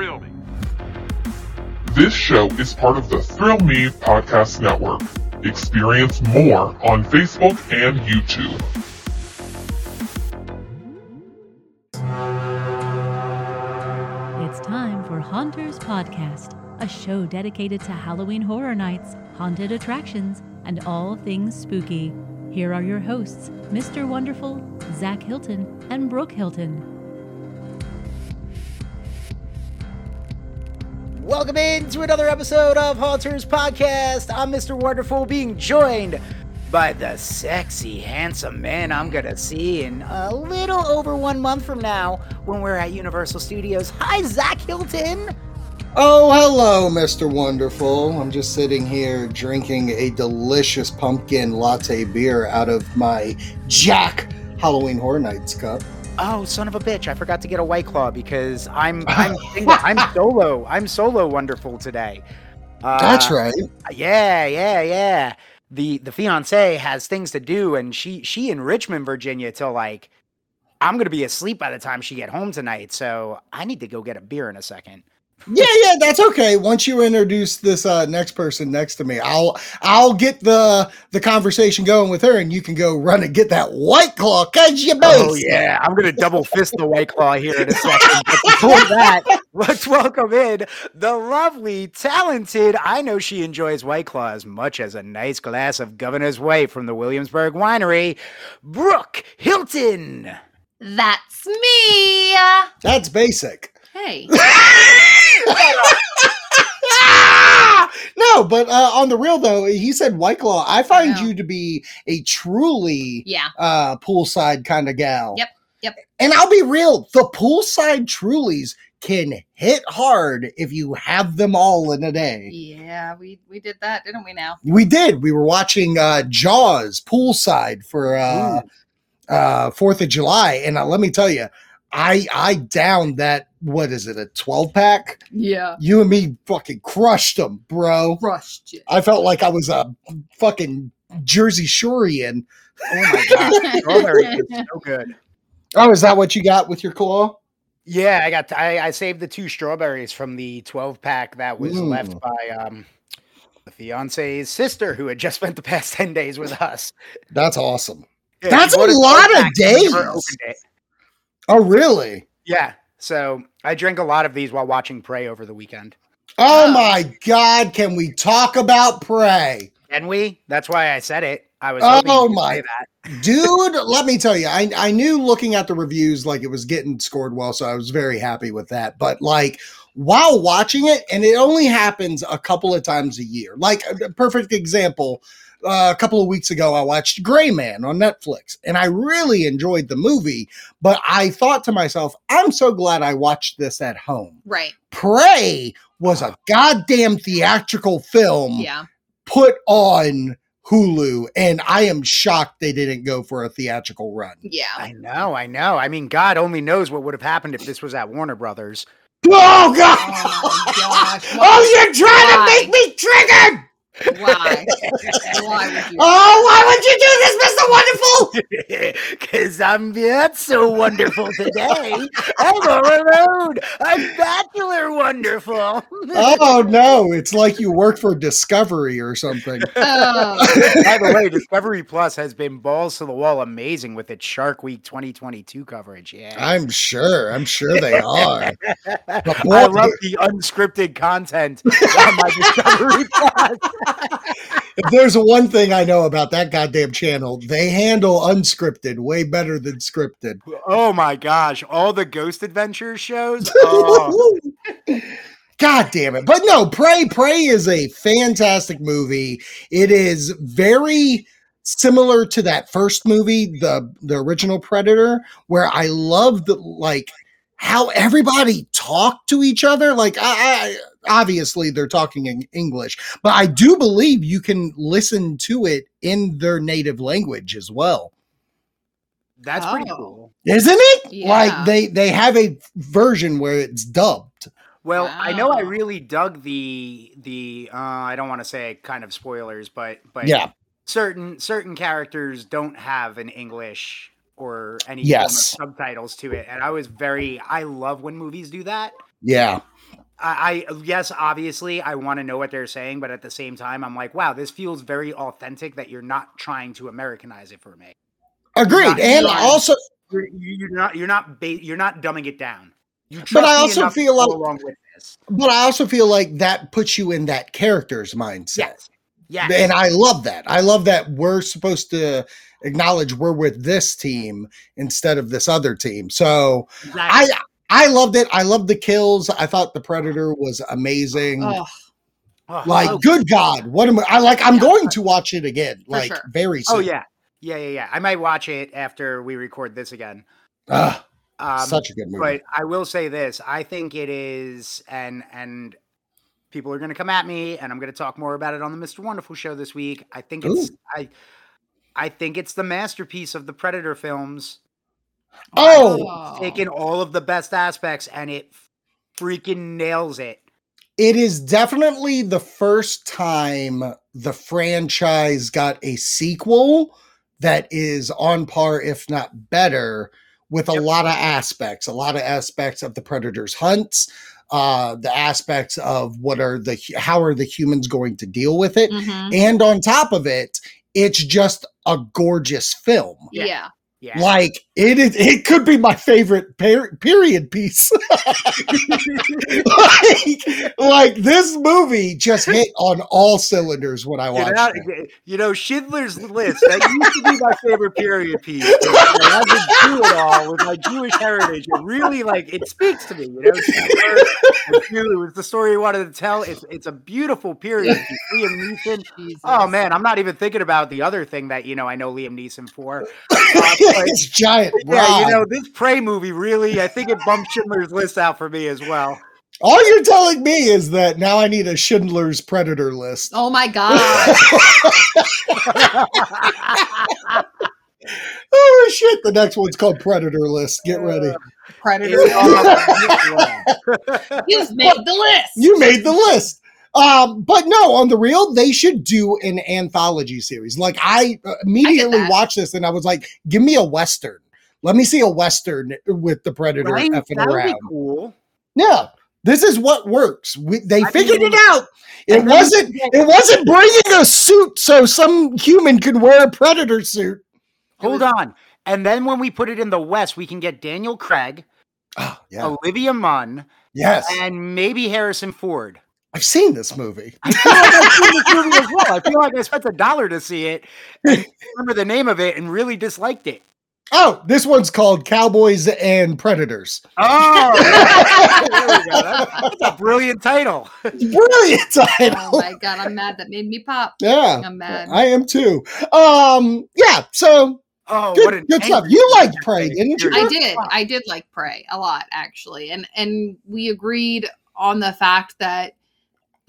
Thrill Me. This show is part of the Thrill Me Podcast Network. Experience more on Facebook and YouTube. It's time for Haunters Podcast, a show dedicated to Halloween horror nights, haunted attractions, and all things spooky. Here are your hosts, Mr. Wonderful, Zach Hilton, and Brooke Hilton. Welcome into another episode of Haunters Podcast. I'm Mr. Wonderful, being joined by the sexy, handsome man I'm gonna see in a little over one month from now when we're at Universal Studios. Hi, Zach Hilton. Oh, hello, Mr. Wonderful. I'm just sitting here drinking a delicious pumpkin latte beer out of my Jack Halloween Horror Nights cup. Oh, son of a bitch! I forgot to get a white claw because I'm I'm. I'm solo. I'm solo. Wonderful today. Uh, That's right. Yeah, yeah, yeah. The the fiance has things to do, and she she in Richmond, Virginia, till like I'm gonna be asleep by the time she get home tonight. So I need to go get a beer in a second. Yeah, yeah, that's okay. Once you introduce this uh, next person next to me, I'll I'll get the the conversation going with her, and you can go run and get that white claw, cause you base. Oh yeah, I'm gonna double fist the white claw here in a second. But before that, let's welcome in the lovely, talented. I know she enjoys white claw as much as a nice glass of Governor's White from the Williamsburg Winery, Brooke Hilton. That's me. That's basic. Hey. no, but uh, on the real though, he said White Claw. I find know. you to be a truly Yeah. uh, poolside kind of gal. Yep, yep. And I'll be real, the poolside Trulies can hit hard if you have them all in a day. Yeah, we we did that, didn't we now? We did. We were watching uh, Jaws poolside for uh, uh, Fourth of July, and uh, let me tell you, I I downed that. What is it? A twelve pack? Yeah. You and me fucking crushed them, bro. Rushed it. I felt like I was a fucking Jersey Shorean. Oh my god, strawberry is so good. Oh, is that what you got with your claw? Yeah, I got. I, I saved the two strawberries from the 12 pack that was left Mm. by um the fiance's sister, who had just spent the past 10 days with us. That's awesome. Yeah, That's a lot of pack and never days. opened it. Oh, really? Yeah, so I drank a lot of these while watching Prey over the weekend. Oh my God! Can we talk about Prey? Can we? That's why I said it. I was. Oh hoping you my- say that. Dude, let me tell you, I, I knew looking at the reviews like it was getting scored well, so I was very happy with that. But like while watching it, and it only happens a couple of times a year. Like a perfect example, uh, a couple of weeks ago, I watched Gray Man on Netflix, and I really enjoyed the movie. But I thought to myself, I'm so glad I watched this at home. Right. Prey was a goddamn theatrical film Yeah. put on Hulu, and I am shocked they didn't go for a theatrical run. Yeah. I know, I know. I mean, God only knows what would have happened if this was at Warner Brothers. Oh God! Oh gosh, oh, you're trying why? to make me triggered! Why? Why would you? Oh, why would you do this, Mister Wonderful? Because I'm not so wonderful today. I'm all alone. I'm bachelor wonderful. Oh no, it's like you work for Discovery or something. Oh, By the way, Discovery Plus has been balls to the wall amazing with its Shark Week 2022 coverage. Yeah. I'm sure. I'm sure they are. But I love the unscripted content on my Discovery Plus. If there's one thing I know about that goddamn channel, they handle unscripted way better than scripted. Oh my gosh, all the Ghost Adventures shows. Oh, God damn it. But no, Prey, Prey is a fantastic movie. It is very similar to that first movie, the the original Predator, where I loved like how everybody talked to each other. Like I, I obviously they're talking in English, but I do believe you can listen to it in their native language as well. that's pretty Oh. cool. Isn't it? Yeah. Like they they have a version where it's dubbed. Well, I know I really dug the the uh, I don't want to say kind of spoilers, but but Yeah. certain certain characters don't have an English or any Yes. subtitles to it, and I was very I love when movies do that Yeah. I, I yes, obviously, I want to know what they're saying, but at the same time, I'm like, wow, this feels very authentic. That you're not trying to Americanize it for me. Agreed. Not- And Yeah. also, You're, you're not. You're not. Ba- you're not dumbing it down. But I also feel like- along with this. but I also feel like that puts you in that character's mindset. Yes. Yes. And I love that. I love that we're supposed to acknowledge we're with this team instead of this other team. So Exactly. I loved it. I loved the kills. I thought the Predator was amazing. Oh, Oh, like, oh, good God, what am I? I like? I'm Yeah. going to watch it again, For like sure. very soon. Oh yeah. Yeah, yeah, yeah. I might watch it after we record this again. Ugh, Um, such a good movie. but I will say this: I think it is, and and people are going to come at me, and I'm going to talk more about it on the Mr. Wonderful show this week. I think it's I, I think it's the masterpiece of the Predator films. Oh, Oh. taking all of the best aspects, and it freaking nails it. it is definitely the first time the franchise got a sequel that is on par, if not better, with a Yep. lot of aspects. A lot of aspects of the Predator's hunts, uh, the aspects of what are the how are the humans going to deal with it, Mhm. and on top of it, it's just a gorgeous film. Yeah. Yeah. Yeah, Like it is, it could be my favorite per- period piece. like, like this movie just hit on all cylinders when I watched know, it. you know, Schindler's List. That used to be my favorite period piece. I had to do it all with my Jewish heritage. It really, like, it speaks to me. You know, Schindler, the it was the story he wanted to tell. It's it's a beautiful period piece. Liam Neeson. Jesus. Oh man, I'm not even thinking about the other thing that you know I know Liam Neeson for. Uh, but, it's giant. yeah, you know, this Prey movie really, I think it bumped Schindler's List out for me as well. all you're telling me is that now I need a Schindler's Predator list. Oh my god. Oh shit! The next one's called Predator list. Get uh, ready. Predator. You've made the list. You made the list. Um, but no, on the real, they should do an anthology series. Like I uh, immediately that. watched this and I was like, "Give me a western. Let me see a western with the predator Right? effing That around." cool. Yeah, this is what works. We, they I figured mean, it out. It wasn't. It wasn't bringing a suit so some human could wear a predator suit. Hold on. And then when we put it in the West, we can get Daniel Craig, Oh, yeah. Olivia Munn, yes, and maybe Harrison Ford. I've seen this movie. I feel like I've seen this movie as well. I feel like I spent a dollar to see it and remember the name of it and really disliked it. Oh, this one's called Cowboys and Predators. Oh, there we go. That's, that's a brilliant title. Brilliant title. Oh my god, I'm mad that made me pop. Yeah, I'm mad. I am too. Um, yeah. So Oh, good, what good stuff. You liked movie. Prey, didn't you? I did. I did like Prey a lot actually. And and we agreed on the fact that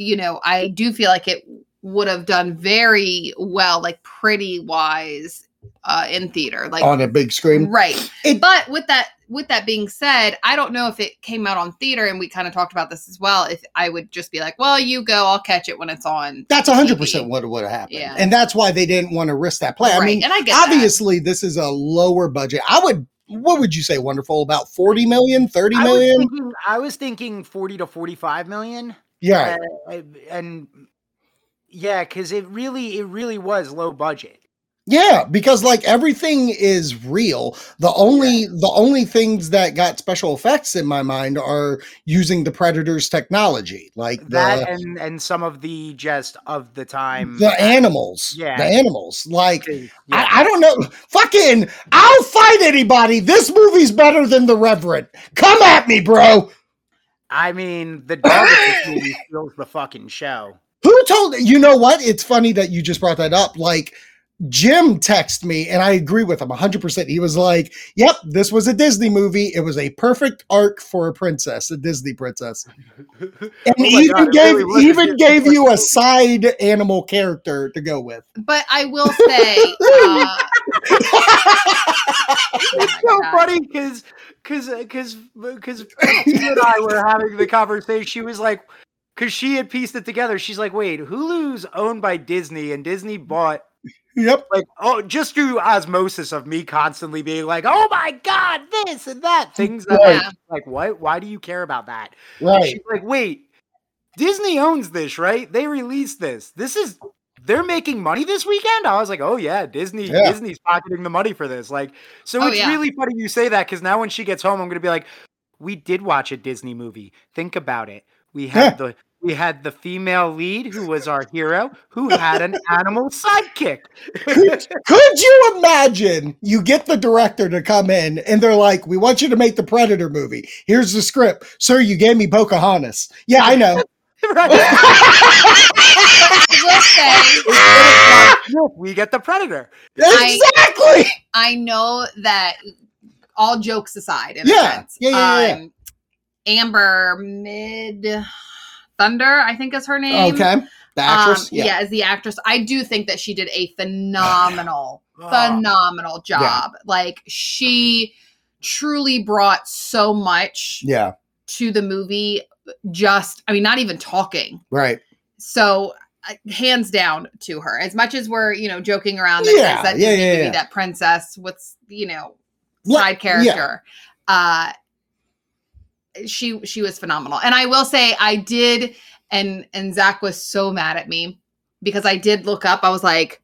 you know, I do feel like it would have done very well like pretty wise uh in theater. Like On a big screen. right. It- but with that with that being said, I don't know if it came out on theater and we kind of talked about this as well. If I would just be like, well, you go, I'll catch it when it's on. That's hundred percent what would have happened, Yeah. and that's why they didn't want to risk that play. I mean, and I get that. obviously, this is a lower budget. I would. What would you say? Wonderful. About 40 million, 30 I was, thinking, I was thinking 40 to 45 million. Yeah. Uh, and yeah, because it really, it really was low budget. Yeah, because like everything is real. The only the only things that got special effects in my mind are using the Predator's technology, like That the and and some of the just of the time. the animals. Yeah. The animals. Like Yeah. I, I don't know. Fucking I'll fight anybody. This movie's better than the Revenant. Come at me, bro. I mean, the dog movie steals the fucking show. Who told you know what? It's funny that you just brought that up. Like Jim texted me, and I agree with him 100%. He was like, Yep, this was a Disney movie. It was a perfect arc for a princess, a Disney princess. And Oh even God, gave really even gave you a side animal character to go with. but I will say uh, It's Oh so God. funny because because because uh, because uh, and I were having the conversation. She was like, because she had pieced it together. She's like, wait, Hulu's owned by Disney, and Disney bought Yep. like oh just through osmosis of me constantly being like oh my god this and that things that Right. Like what why do you care about that Right. she's like wait disney owns this right they released this this is they're making money this weekend i was like oh yeah disney Yeah. disney's pocketing the money for this like so Oh, it's yeah. really funny you say that because now when she gets home i'm gonna be like we did watch a disney movie think about it we had the we had the female lead who was our hero who had an animal sidekick Could, could you imagine you get the director to come in and they're like, We want you to make the Predator movie. Here's the script. Sir, you gave me Pocahontas. Yeah, I know. right I will say, Instead of John Smith, we get the predator exactly. I know that all jokes aside, in Yeah. sense, Yeah, yeah, yeah, um, Amber Mid Thunder, I think is her name. Okay. The actress. Um, yeah. as the actress, I do think that she did a phenomenal, Oh. phenomenal job. Like she truly brought so much Yeah. to the movie. Just, I mean, not even talking. Right. So hands down to her. As much as we're you know joking around that Yeah, it's that yeah, yeah, yeah. that princess with you know What- side yeah. character. Uh, she she was phenomenal, and I will say I did, and and Zach was so mad at me because I did look up. I was like,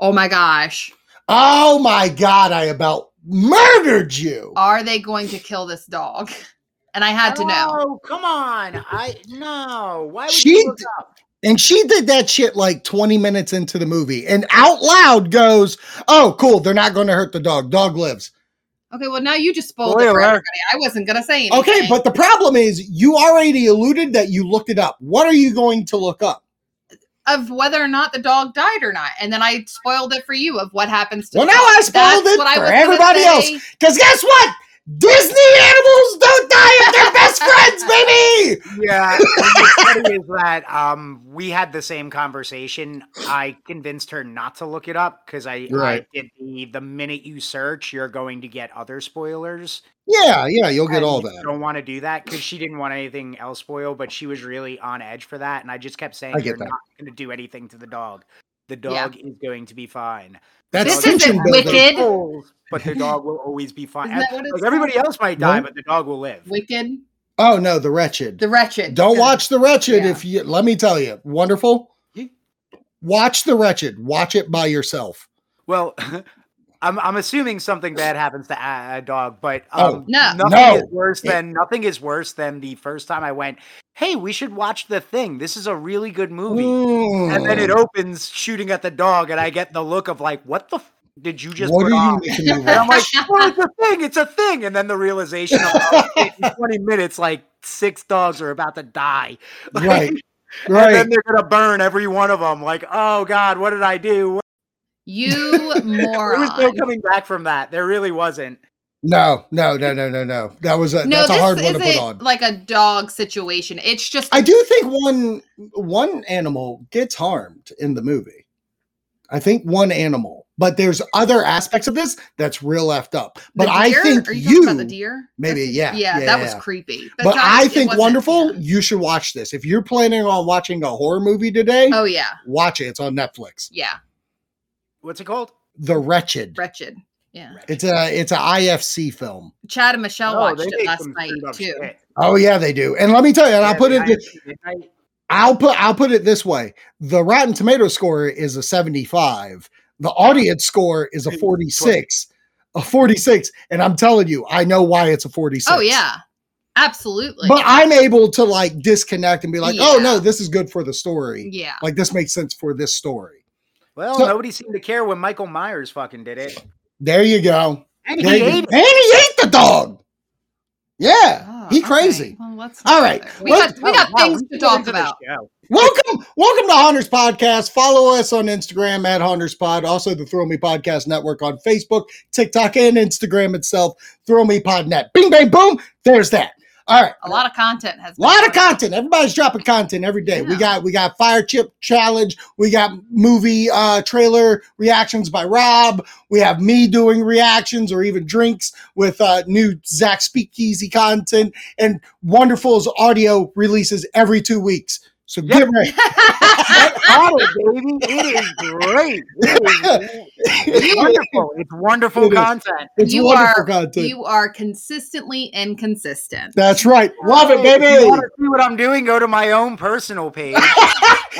oh my gosh, Oh my God, I about murdered you. are they going to kill this dog? And I had to know. Oh, come on. I no. Why would She you look d- up? And she did that shit like 20 minutes into the movie and out loud goes, Oh, cool. They're not going to hurt the dog. Dog lives. Okay, well now you just spoiled it for everybody. I wasn't gonna say anything. Okay, but the problem is you already alluded that you looked it up. What are you going to look up? of whether or not the dog died or not, and then I spoiled it for you of what happens to. Well, the now dog. I spoiled That's it what I for was everybody else. Because guess what? Disney animals don't die if they're best friends, baby. Yeah. and funny is that um we had the same conversation. I convinced her not to look it up because I, Right. I did the the minute you search, you're going to get other spoilers. Yeah, yeah, you'll get and all you that. Don't want to do that because she didn't want anything else spoiled, but she was really on edge for that, and I just kept saying, I get "You're that. not going to do anything to the dog. The Yeah. dog is going to be fine." That's This isn't wicked. Holes, but the dog will always be fine. Isn't that what it's Like, everybody else might die, What? but the dog will live. Wicked, Oh no, the wretched. the wretched. Don't watch the wretched Yeah. if you let me tell you, wonderful. Watch the wretched. Watch it by yourself. Well, I'm I'm assuming something bad happens to a, a dog, but Oh, um, no. nothing No. is worse than nothing is worse than the first time I went. Hey, we should watch the thing. This is a really good movie. And then it opens shooting at the dog, and I get the look of like, "What the f- did you just what put are on?" you making me And I'm like, "Well, it's a thing. It's a thing." And then the realization of oh, shit, in 20 minutes, like six dogs are about to die. Like, Right, And right. then they're gonna burn every one of them. Like, oh god, what did I do? You moron. There was no coming back from that. There really wasn't. No, no, no, no, no, no. That was a No, that's a hard one to put on. like a dog situation. It's just I do think one one animal gets harmed in the movie. I think one animal, but there's other aspects of this that's real left up. But I think Are you, talking you about the deer? maybe, yeah, yeah, yeah, that was creepy. but not- I it think wonderful. yeah. You should watch this if you're planning on watching a horror movie today. Oh yeah, Watch it. It's on Netflix. yeah, What's it called? The Wretched. wretched. Yeah, It's a it's a IFC film. Chad and Michelle Oh, watched it last night too. shit. Oh yeah, they do. And let me tell you, and I'll put it. IMDb. I'll put I'll put it this way: the Rotten Tomato score is a 75. The audience score is a 46. A 46, and I'm telling you, I know why it's a 46. Oh yeah, absolutely. But I'm able to like disconnect and be like, oh no, this is good for the story. yeah, Like this makes sense for this story. Well, So- nobody seemed to care when Michael Myers fucking did it. There you go. And There he you- ate and he ate the dog. Yeah, Oh, he okay. crazy. Well, let's All not right, go there. We let's- got we got Oh, things we to talk about. Welcome, welcome to Haunters Podcast. Follow us on Instagram at Haunters Pod. Also, the Thrill Me Podcast Network on Facebook, TikTok, and Instagram itself. Thrill Me Pod Net. Bing, bang, boom. There's that. All right. A lot of content has A lot of content. Everybody's dropping content every day. We got we got Fire Chip Challenge. We got movie uh trailer reactions by Rob. We have me doing reactions or even drinks with uh new Zach Speakeasy content and Wonderful's audio releases every two weeks. So Yep. get ready. Got it, baby. It is great. It is, it's wonderful. It's wonderful It is. content. It's You wonderful are- content. You are consistently inconsistent. That's right. Love it, Hey, If baby. you want to see what I'm doing, go to my own personal page.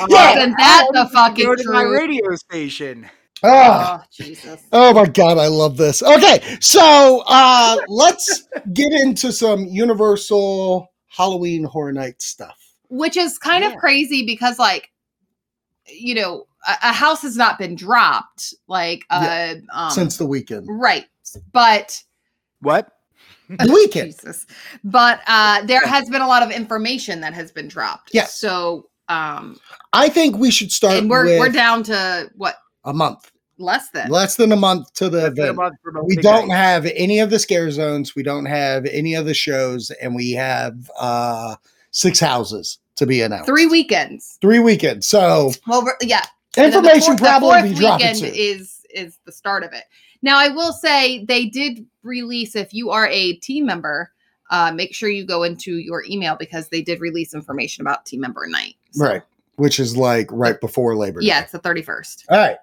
Yeah. Isn't that the fucking go to my radio station. Ah. Oh, Jesus. Oh my god, I love this. Okay, so uh let's get into some Universal Halloween Horror Night stuff. Which is kind Yeah. of crazy because, like, you know, a, a house has not been dropped. Like, uh, um, since the weekend. right. But What? The weekend. Jesus. But uh there has been a lot of information that has been dropped. Yes. So um I think we should start and we're with we're down to what a month. less than Less than a month to the That's been a event. month for We don't nights. have any of the scare zones. We don't have any of the shows, and we have uh six houses to be announced. three weekends. Three weekends. So Well, yeah. And the information fourth- the probably fourth be dropping weekend soon. is is the start of it. Now, I will say they did release. If you are a team member, uh, make sure you go into your email because they did release information about team member night. So, right, which is like right before Labor Day. Yeah, it's the thirty first. All right.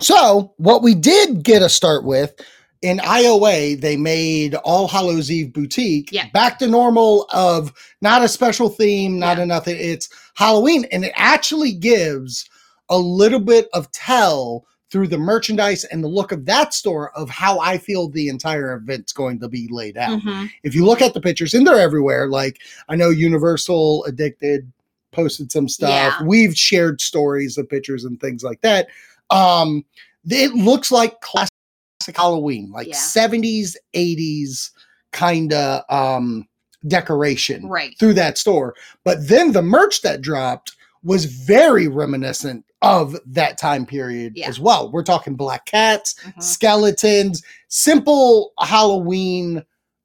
So, what we did get a start with in IOA, they made All Hallows Eve Boutique Yeah. back to normal of not a special theme, not Yeah. a nothing. It's Halloween, and it actually gives a little bit of tell through the merchandise and the look of that store of how I feel the entire event's going to be laid out Mhm. if you look at the pictures, and they're everywhere. Like I know Universal Addicted posted some stuff. Yeah. We've shared stories of pictures and things like that. Um, it looks like classic Halloween, like Yeah. 70s, 80s kind of um decoration Right. through that store. But then the merch that dropped was very reminiscent of that time period Yeah. as well. We're talking black cats, Mhm. skeletons, simple Halloween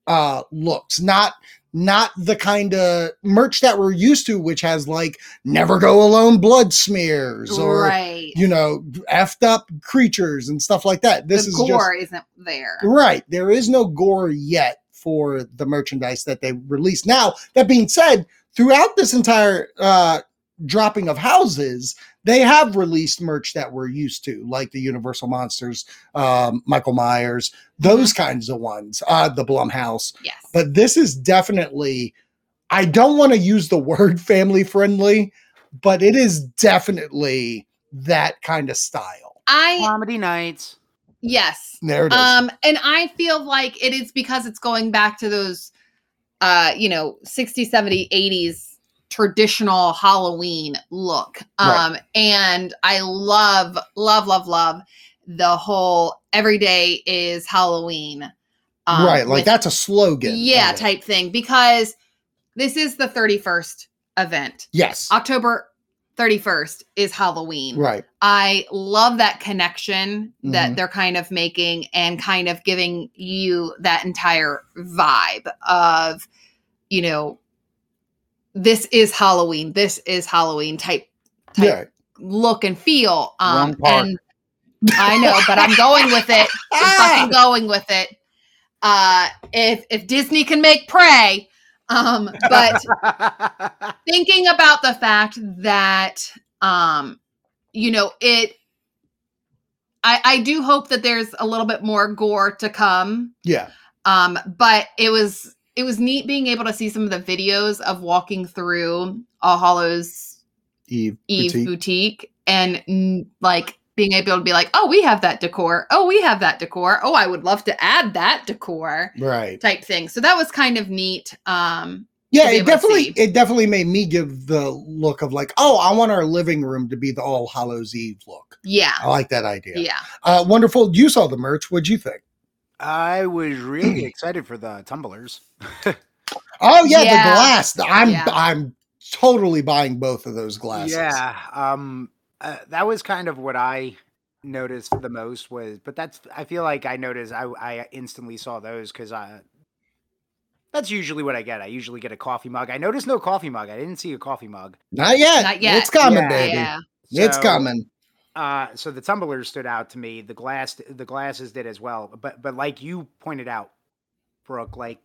uh looks, not not the kind of merch that we're used to, which has like never go alone blood smears or right. you know effed up creatures and stuff like that. This the is gore just isn't there. right. There is no gore yet for the merchandise that they released. Now that being said, throughout this entire uh dropping of houses, they have released merch that we're used to, like the Universal Monsters, um, Michael Myers, those kinds of ones, uh, the Blumhouse. Yes. But this is definitely, I don't want to use the word family friendly, but it is definitely that kind of style. I Comedy nights. yes. There it is. Um, and I feel like it is because it's going back to those, uh, you know, 60, 70, 80s traditional Halloween look. Right. Um, and I love, love, love, love the whole every day is Halloween. um, right. Like with- that's a slogan. Yeah, type thing. Because this is the 31st event. Yes. October 31st is Halloween. Right. I love that connection that Mhm. they're kind of making and kind of giving you that entire vibe of, you know, this is Halloween. This is Halloween type type Yeah. look and feel. Um, and I know, but I'm going with it. I'm fucking going with it. Uh, if if Disney can make prey, um, but thinking about the fact that um you know it i i do hope that there's a little bit more gore to come Yeah. um but it was it was neat being able to see some of the videos of walking through All Hallows Eve. eve Boutique. boutique, and like being able to be like oh we have that decor oh we have that decor oh i would love to add that decor Right. type thing so that was kind of neat um Yeah, it definitely it definitely made me give the look of like, oh, I want our living room to be the All Hallows Eve look. yeah I like that idea. yeah Uh, wonderful. You saw the merch. What'd you think? I was really excited for the tumblers. Oh yeah, Yeah. the glass. I'm Yeah. I'm totally buying both of those glasses. Yeah. Um uh, that was kind of what I noticed the most was but that's I feel like I noticed I I instantly saw those cuz I that's usually what I get. I usually get a coffee mug. I noticed no coffee mug. I didn't see a coffee mug. Not yet. Not yet. It's coming, Yeah. baby. yeah It's So, coming. Uh, so the tumblers stood out to me. The glass, the glasses did as well. But but like you pointed out, Brooke, like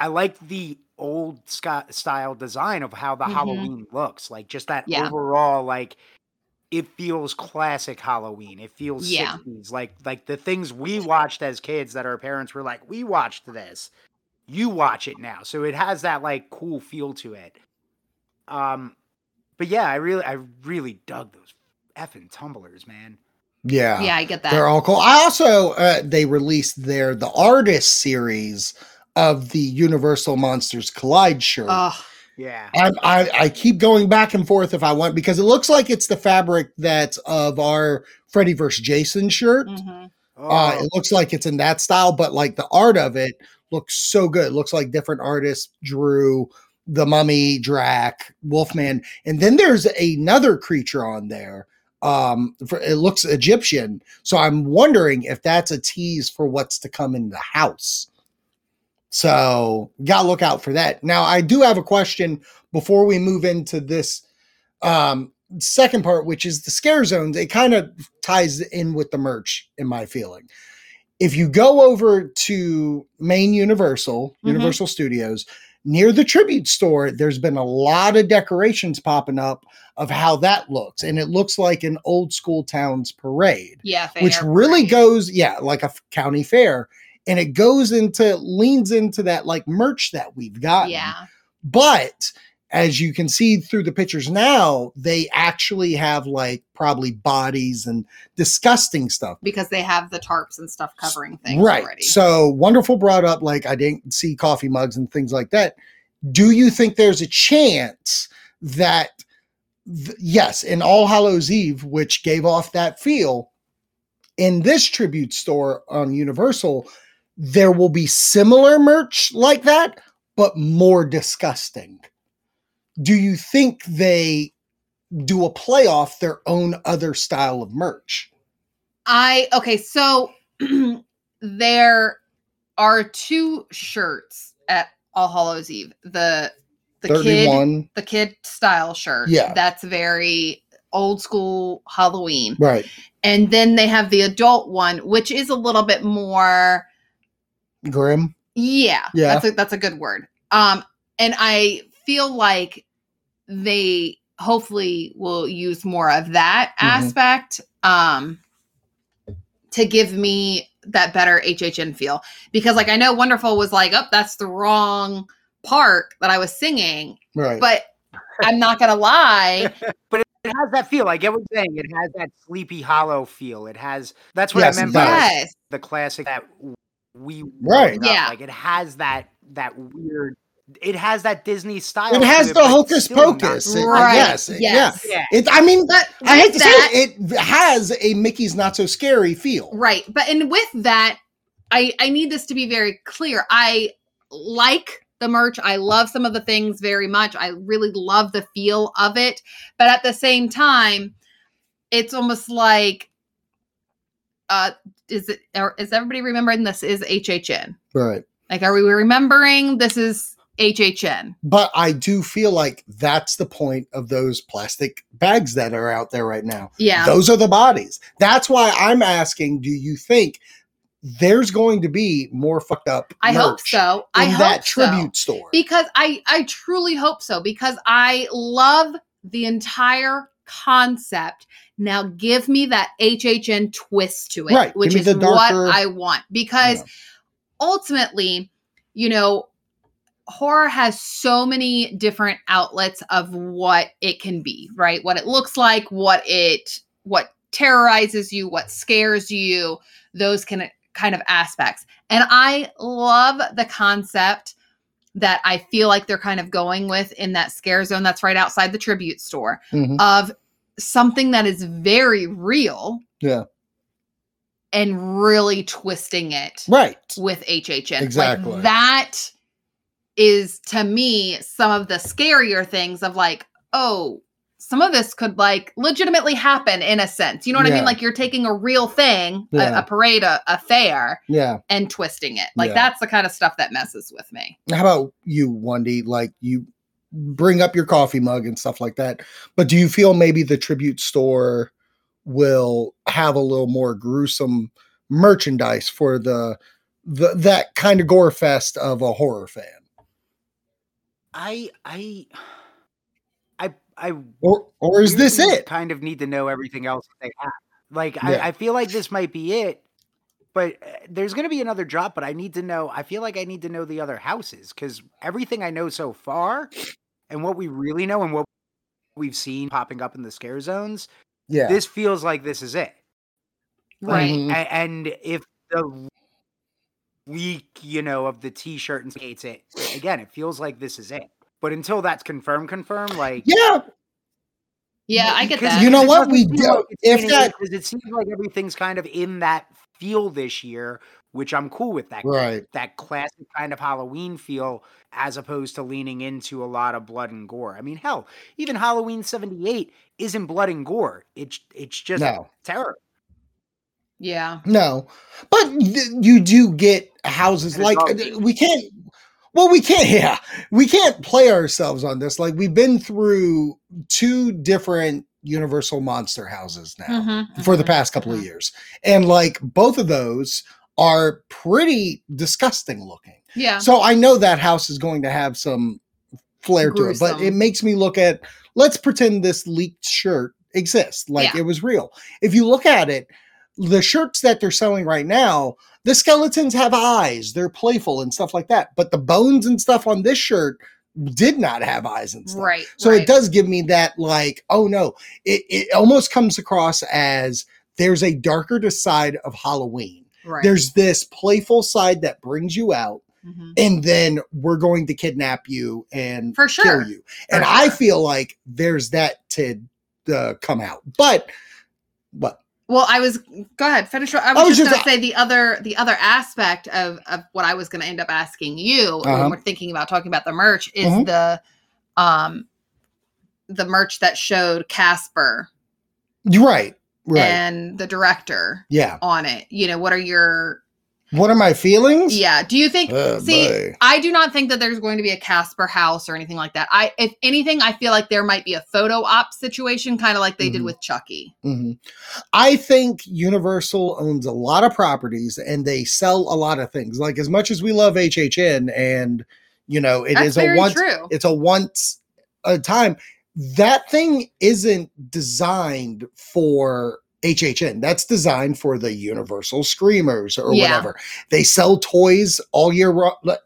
I like the old sky, style design of how the Mhm. Halloween looks. Like just that Yeah. overall like it feels classic Halloween. It feels Yeah. 60s. Like like the things we watched as kids that our parents were like, "We watched this. You watch it now." So it has that like cool feel to it. Um but yeah, I really I really dug those effing tumblers, man. Yeah. Yeah, I get that. They're all cool. I also uh, they released their the artist series of the Universal Monsters Collide shirt. Ugh. Yeah. I, I I keep going back and forth if I want because it looks like it's the fabric that's of our Freddy vs. Jason shirt. Mhm. Uh, Oh, it looks like it's in that style, but like the art of it looks so good. It looks like different artists drew the mummy, Drac, Wolfman, and then there's another creature on there. Um, for, it looks Egyptian, so I'm wondering if that's a tease for what's to come in the house. So gotta look out for that. Now, I do have a question before we move into this um, second part, which is the scare zones. It kind of ties in with the merch, in my feeling. If you go over to main Universal, Mhm. Universal Studios, near the tribute store, there's been a lot of decorations popping up of how that looks. And it looks like an old school town's parade Yeah, which really goes yeah like a county fair and it goes into leans into that like merch that we've got Yeah. but as you can see through the pictures now they actually have like probably bodies and disgusting stuff Because they have the tarps and stuff covering things right already. so wonderful brought up like i didn't see coffee mugs and things like that do you think there's a chance that yes in all hallows eve which gave off that feel in this tribute store on universal there will be similar merch like that but more disgusting do you think they do a play off their own other style of merch I okay, so there are two shirts at All Hallows Eve. The the kid 31 the kid style shirt. Yeah. That's very old school Halloween. right And then they have the adult one, which is a little bit more grim yeah. Yeah. That's a that's a good word. Um and I feel like they hopefully will use more of that Mhm. aspect um to give me that better HHN feel because like I know Wonderful was like, "Oh, that's the wrong part that I was singing." right But I'm not going to lie. but it, it has that feel. I get what you're saying. It has that sleepy hollow feel. It has that's what Yes, I it meant by yes. the classic that we Right. grew up. Yeah. Like it has that that weird. It has that Disney style. It to has the hocus still not- pocus. It- Right. yes. it- Yes. Yeah. Yeah. It, I mean, But I hate to that, say it, it has a Mickey's not so scary feel. Right. But and with that, I I need this to be very clear. I like the merch. I love some of the things very much. I really love the feel of it. But at the same time, it's almost like uh is it is everybody remembering this is HHN? Right. Like are we remembering this is HHN? But I do feel like that's the point of those plastic bags that are out there right now. Yeah. Those are the bodies. That's why I'm asking do you think there's going to be more fucked up I hope so. I in hope that so. tribute store? because I I truly hope so because I love the entire concept. Now give me that HHN twist to it, Right, which is darker- what I want because Yeah. ultimately, you know, horror has so many different outlets of what it can be, right? What it looks like, what it what terrorizes you, what scares you, those can kind of aspects. And I love the concept that I feel like they're kind of going with in that scare zone that's right outside the tribute store Mhm. of something that is very real. Yeah. And really twisting it Right. with HHN. Exactly. Like that is to me some of the scarier things of like, oh, some of this could like legitimately happen in a sense. You know what I mean? Like you're taking a real thing, a- a, parade, a, a fair, Yeah. and twisting it. Like Yeah. that's the kind of stuff that messes with me. How about you, Wendy? Like you bring up your coffee mug and stuff like that. But do you feel maybe the tribute store will have a little more gruesome merchandise for the the that kind of gore fest of a horror fan? I I I I Or or is this it? Kind of need to know everything else that they have. Like Yeah. I, I feel like this might be it, but uh, there's gonna be another drop. But I need to know. I feel like I need to know the other houses because everything I know so far, and what we really know, and what we've seen popping up in the scare zones, Yeah. this feels like this is it. Right. Mhm. And if the week, you know, of the T-shirt indicates it again, it feels like this is it. But until that's confirmed, confirmed, like yeah. Yeah, I get that. You know what? We doesn't do- like if that- 'cause it seems like everything's kind of in that feel this year, which I'm cool with that. Right. That classic kind of Halloween feel, as opposed to leaning into a lot of blood and gore. I mean, hell, even Halloween '78 isn't blood and gore. It's it's just No. terror. yeah. No, but th- you do get houses like all uh, we can't. Well, we can't. Yeah, we can't play ourselves on this. Like we've been through two different Universal monster houses now Mhm, for the mhm, past couple of mhm. years, and like both of those are pretty disgusting looking. Yeah. So I know that house is going to have some flair to it, but it makes me look at let's pretend this leaked shirt exists, like Yeah. it was real. If you look at it, the shirts that they're selling right now, the skeletons have eyes, they're playful and stuff like that. But the bones and stuff on this shirt did not have eyes and stuff. Right. So right. it does give me that like, oh no, it, it almost comes across as there's a darker side of Halloween. Right. There's this playful side that brings you out Mhm. and then we're going to kidnap you and For sure. kill you. And I feel like there's that to uh, come out. But but Well, I was go ahead, finish. I was, I was just, just- gonna say the other the other aspect of of what I was gonna end up asking you Uh-huh. when we're thinking about talking about the merch is Mhm. the um the merch that showed Casper you're right. Right. and the director yeah. on it. You know, what are your What are my feelings? yeah? Do you think? Oh, see, boy. I do not think that there's going to be a Casper house or anything like that. I, if anything, I feel like there might be a photo op situation, kind of like they did Mhm. with Chucky. Mhm. I think Universal owns a lot of properties and they sell a lot of things. Like as much as we love HHN and you know it That's is a once true. it's a once a time. That thing isn't designed for HHN. That's designed for the Universal Screamers or Yeah. whatever. They sell toys all year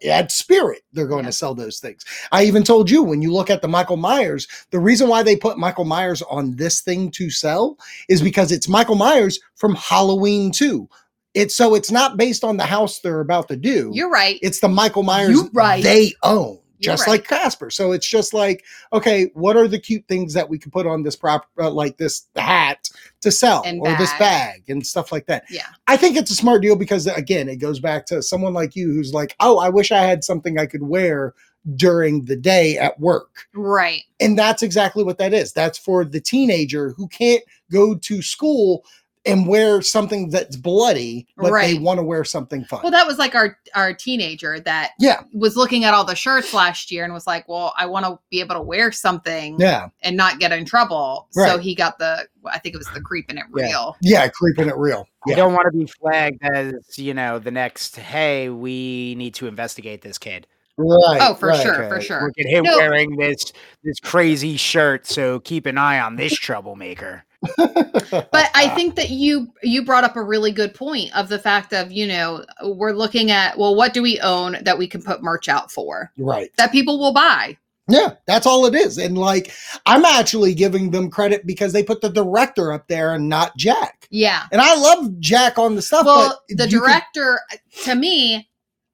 at Spirit. They're going Yeah. to sell those things. I even told you when you look at the Michael Myers, the reason why they put Michael Myers on this thing to sell is because it's Michael Myers from Halloween 2. It's so it's not based on the house they're about to do. You're right. It's the Michael Myers You're right. they own, just right. like Casper. So it's just like, okay, what are the cute things that we can put on this prop, uh, like this hat to sell, And or this bag. bag and stuff like that? Yeah. I think it's a smart deal because again, it goes back to someone like you who's like, oh, I wish I had something I could wear during the day at work. Right. And that's exactly what that is. That's for the teenager who can't go to school and wear something that's bloody, but they want to wear something fun. Well, that was like our our teenager that Yeah. was looking at all the shirts last year and was like, "Well, I want to be able to wear something yeah. and not get in trouble." So he got the I think it was the creeping it real. Yeah, creeping it real. I Yeah. don't want to be flagged as, you know, the next, hey, we need to investigate this kid. Right. Oh, for right. sure. for sure. Look at him No. wearing this this crazy shirt, so keep an eye on this troublemaker. But I think that you you brought up a really good point of the fact of, you know, we're looking at, well, what do we own that we can put merch out for right. that people will buy? Yeah, that's all it is. And like, I'm actually giving them credit because they put the director up there and not Jack. Yeah. And I love Jack on the stuff. well but the you can- director to me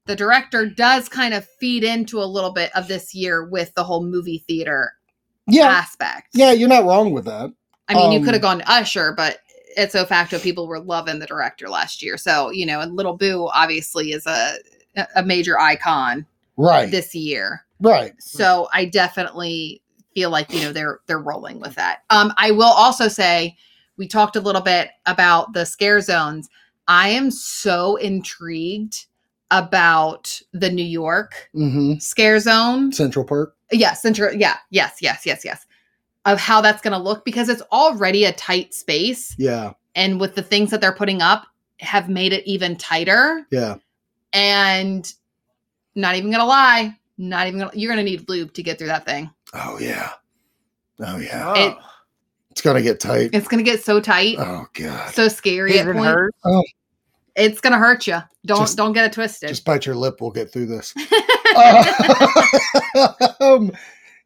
the director does kind of feed into a little bit of this year with the whole movie theater yeah, aspect yeah, you're not wrong with that. I mean you um, could have gone to usher but it's a facto people were loving the director last year. So you know and little boo obviously is a a major icon Right. this year. Right. so i definitely feel like you know they're they're rolling with that. Um i will also say we talked a little bit about the scare zones. I am so intrigued about the new york hmm scare zone. Central Perk. yeah central yeah yes yes yes yes of how that's going to look because it's already a tight space Yeah. and with the things that they're putting up have made it even tighter Yeah. and not even gonna lie Not even gonna, you're gonna need lube to get through that thing. Oh yeah. Oh yeah. Oh, It- It's gonna get tight. It's gonna get so tight, Oh god. so scary at Even point. hers? It's gonna hurt you. Don't Just- don't get it twisted. Just bite your lip. We'll get through this. um,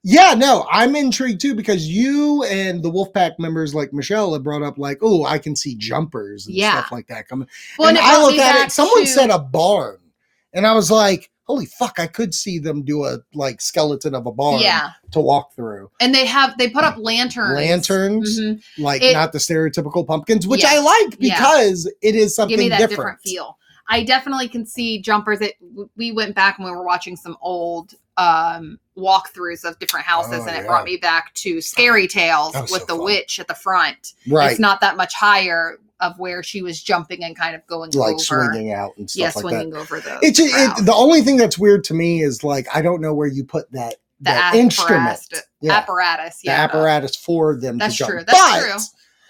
yeah, no, I'm intrigued too because you and the Wolfpack members like Michelle have brought up like, oh, I can see jumpers and Yeah. stuff like that coming. well, and it I looked at it. Someone to- said a barn, and I was like, holy fuck, I could see them do a like skeleton of a barn yeah, to walk through. and they have they put up lanterns. Lanterns, Mhm. like It- not the stereotypical pumpkins, which Yeah. I like Yeah. because it is something Give me that different. different. feel. I definitely can see jumpers. That we went back and we were watching some old um walkthroughs of different houses, Oh, and it yeah. brought me back to Scary Tales with so the fun. witch at the front. Right. It's not that much higher of where she was jumping and kind of going like over. swinging out and stuff yeah, like that. swinging over the. It's it, the only thing that's weird to me is like I don't know where you put that the that apparatus, instrument, yeah, apparatus. the Yeah, apparatus for them That's to jump. true, that's but true.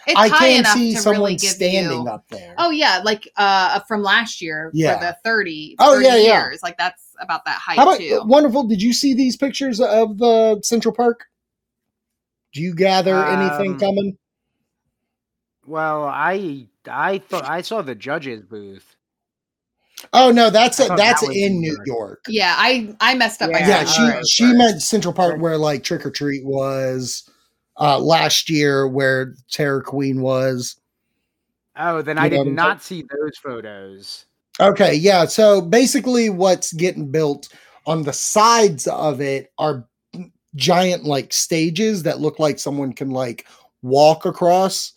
It's I high can enough see to someone really give standing you. up there. Oh yeah, like uh from last year Yeah. for the 30, Oh, 30 yeah, yeah. years. Like that's about that height How about too. wonderful? Did you see these pictures of the Central Park? Do you gather anything Um, coming? Well, I I thought I saw the judge's booth. Oh no, that's I a, thought that's that in in New York. York. Yeah, I I messed up. by Yeah, Yeah, she alright, she first. meant Central Park where like Trick or Treat was uh last year, where Terror Queen was. Oh, then You I did not see those photos. Okay, yeah. So basically, what's getting built on the sides of it are giant like stages that look like someone can like walk across.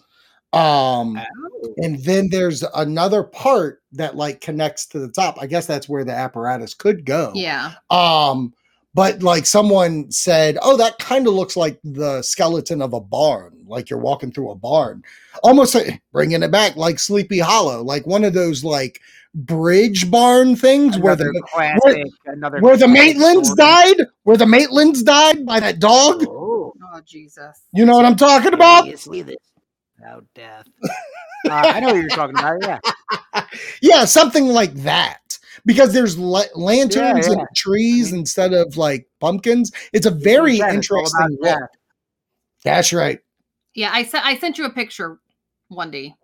Um, Oh. and then there's another part that like connects to the top. I guess that's where the apparatus could go. Yeah. Um, but like someone said, oh, that kind of looks like the skeleton of a barn, like you're walking through a barn, almost like, bringing it back like Sleepy Hollow, like one of those like bridge barn things where the classic, another where the Maitlands story. died, where the Maitlands died by that dog. Oh, Oh Jesus. You know what I'm talking about? seriously, this about death. uh, I know what you're talking about. Yeah, Yeah, something like that. Because there's la- lanterns Yeah, and yeah. trees mean- instead of like pumpkins. It's a very Again, it's all interesting about look. death. That's right. Yeah, I sent I sent you a picture one day.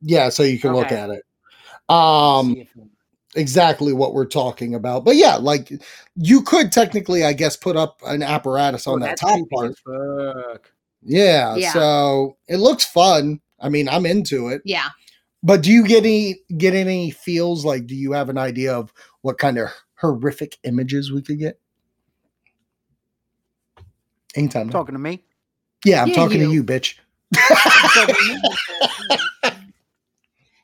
Yeah, so you can look at it. Um, exactly what we're talking about. But yeah, like you could technically, I guess, put up an apparatus on Oh, that top part. Yeah, Yeah. so it looks fun. I mean, I'm into it. Yeah. But do you get any get any feels like do you have an idea of what kind of horrific images we could get? Anytime. now. Talking to me. Yeah, I'm Yeah, talking to you. you, bitch.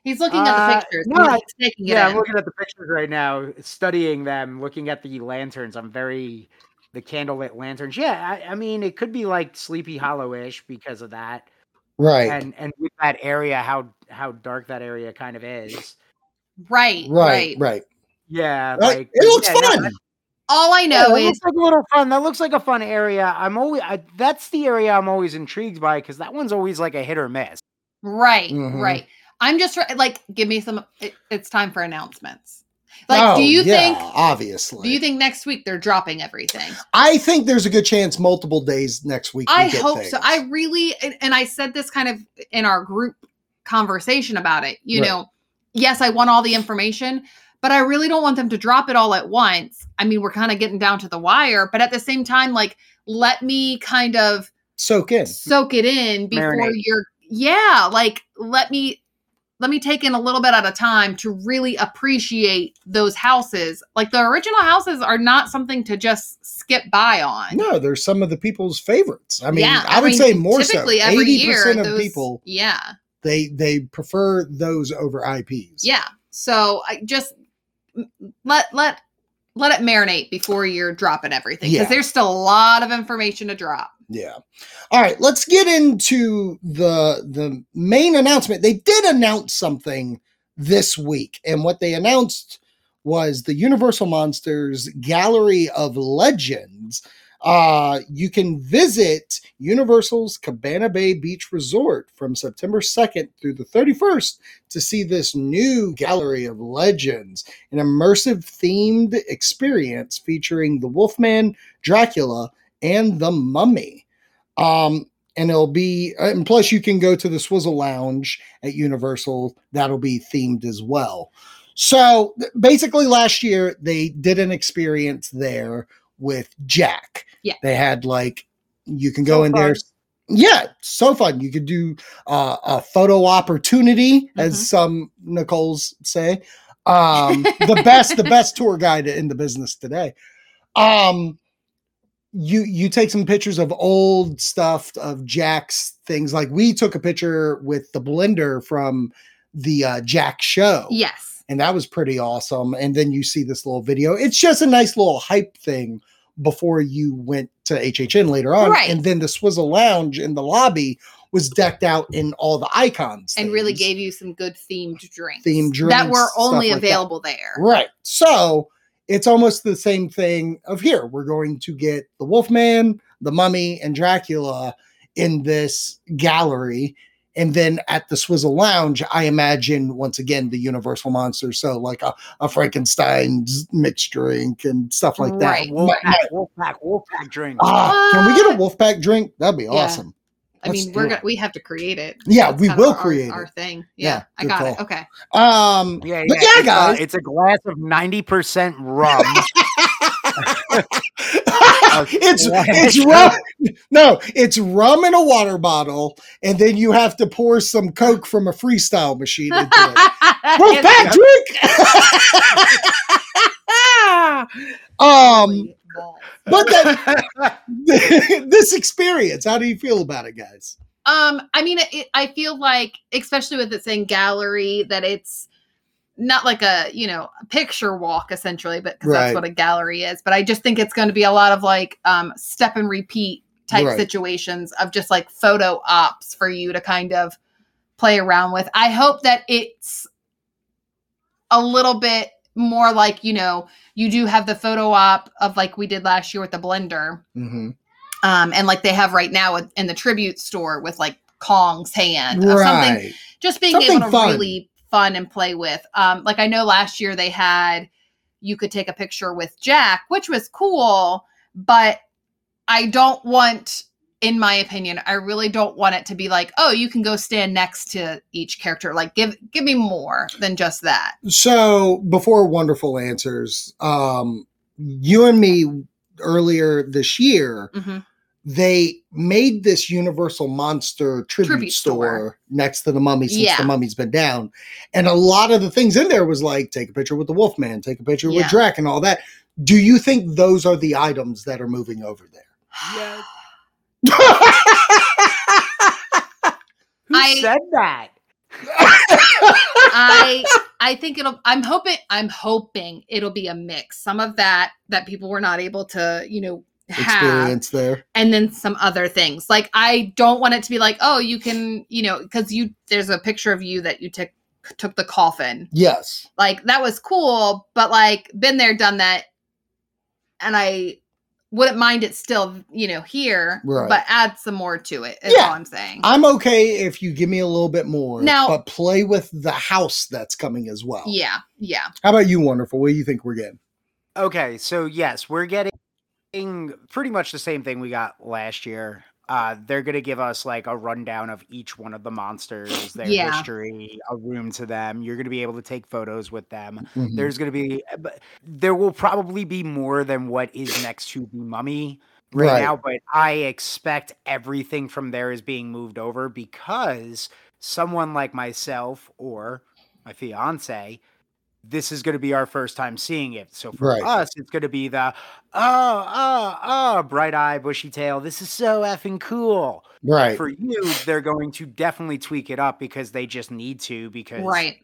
He's looking at Uh, the pictures. no, He's taking it Yeah, I'm looking at the pictures right now, studying them, looking at the lanterns. I'm very the candlelit lanterns. Yeah, I, I mean, it could be like Sleepy Hollow-ish because of that, Right. and and with that area, how how dark that area kind of is. Right, right, right. right. Yeah, Right. like It looks yeah, fun. that- All I yeah, know that is looks like a little fun. That looks like a fun area. I'm always I, that's the area I'm always intrigued by because that one's always like a hit or miss. right, Mhm. right. I'm just like, give me some. It, it's time for announcements. Like, do Oh, you yeah, think? obviously? Do you think next week they're dropping everything? I think there's a good chance multiple days next week. we I get hope things. so. I really, and, and I said this kind of in our group conversation about it. You Right. know, yes, I want all the information, but I really don't want them to drop it all at once. I mean, we're kind of getting down to the wire, but at the same time, like, let me kind of soak in. soak it in before Marinate. you're, yeah, like, let me. Let me take in a little bit at a time to really appreciate those houses. Like the original houses are not something to just skip by on. No, they're some of the people's favorites. I mean, yeah, I would mean, say more so. typically every Eighty year, percent of those- people Yeah, they they prefer those over IPs. yeah. So I just let let let it marinate before you're dropping everything because Yeah. there's still a lot of information to drop. Yeah. All right, let's get into the the main announcement. They did announce something this week, and what they announced was the Universal Monsters Gallery of Legends Uh, you can visit Universal's Cabana Bay Beach Resort from September 2nd through the 31st to see this new gallery of legends, an immersive themed experience featuring the Wolfman, Dracula, and the Mummy. Um, and it'll be, and plus you can go to the Swizzle Lounge at Universal. That'll be themed as well. So basically, last year they did an experience there with Jack. Yeah. They had like, you can go So in there. Yeah, so fun. You could do uh, a photo opportunity, Mhm. as some Nicole's say. Um, the best, the best tour guide in the business today. Um, you you take some pictures of old stuff of Jack's things. Like we took a picture with the blender from the uh, Jack show Yes. and that was pretty awesome. And then you see this little video. It's just a nice little hype thing before you went to HHN later on. Right. And then the Swizzle Lounge in the lobby was decked out in all the icons And really gave you some good themed drinks. Themed drinks that were only like that. available there. Right. So it's almost the same thing of here. We're going to get the Wolfman, the Mummy, and Dracula in this gallery. And then at the Swizzle Lounge, I imagine once again the Universal monsters. So like a, a Frankenstein's mixed drink and stuff like that. Right. My- my- Wolfpack, Wolfpack, Wolfpack drink. ah, can we get a What? Wolfpack drink? That'd be Yeah. awesome. I Let's mean, we're gonna we have to create it. Yeah, That's we will our, create our it. thing. Yeah, Yeah, I got call. it. Okay. Um, yeah, but yeah, yeah, it's, guys. Uh, it's a glass of ninety percent rum. it's it's rum. No, it's rum in a water bottle, and then you have to pour some Coke from a freestyle machine into it. Wolfpack drink. um, but that, this experience, how do you feel about it, guys? Um, I mean, it, I feel like, especially with it saying gallery, that it's not like a you know a picture walk essentially, but because Right. that's what a gallery is. But I just think it's going to be a lot of like um, step and repeat type Right. situations of just like photo ops for you to kind of play around with. I hope that it's a little bit more like you know you do have the photo op of like we did last year with the blender Mm-hmm. um, and like they have right now in- the tribute store with like Kong's hand or something. Right. Just being Something able to fun. really fun and play with. Um, like I know last year they had you could take a picture with Jack, which was cool, but I don't want, in my opinion, I really don't want it to be like, oh, you can go stand next to each character. Like give give me more than just that. So before wonderful answers, um, you and me earlier this year, Mhm. they made this Universal Monster tribute, Tribute store, store. next to the mummy since Yeah. the mummy's been down. And a lot of the things in there was like take a picture with the Wolfman, take a picture with Drac and all that. Do you think those are the items that are moving over there? Yes. Who I- said that? I I think it'll I'm hoping I'm hoping it'll be a mix. Some of that that people were not able to, you know, have Experience there. and then some other things. Like I don't want it to be like, "Oh, you can, you know, cuz you there's a picture of you that you took took the coffin. Yes. Like that was cool, but like been there done that and I wouldn't mind it still, you know, here, Right. but add some more to it. Is Yeah. all I'm saying. I'm okay if you give me a little bit more. Now- but play with the house that's coming as well. yeah, yeah. How about you, Wonderful? What do you think we're getting? Okay, so yes, we're getting pretty much the same thing we got last year. Uh, they're gonna give us like a rundown of each one of the monsters, their Yeah. history, a room to them. You're gonna be able to take photos with them. Mhm. There's gonna be, uh, there will probably be more than what is next to the mummy right, Right. now. But I expect everything from there is being moved over because someone like myself or my fiance this is going to be our first time seeing it. So for Right. us, it's going to be the oh, oh, oh, bright eye, bushy tail. This is so effing cool. right. For you, they're going to definitely tweak it up because they just need to. Because Right.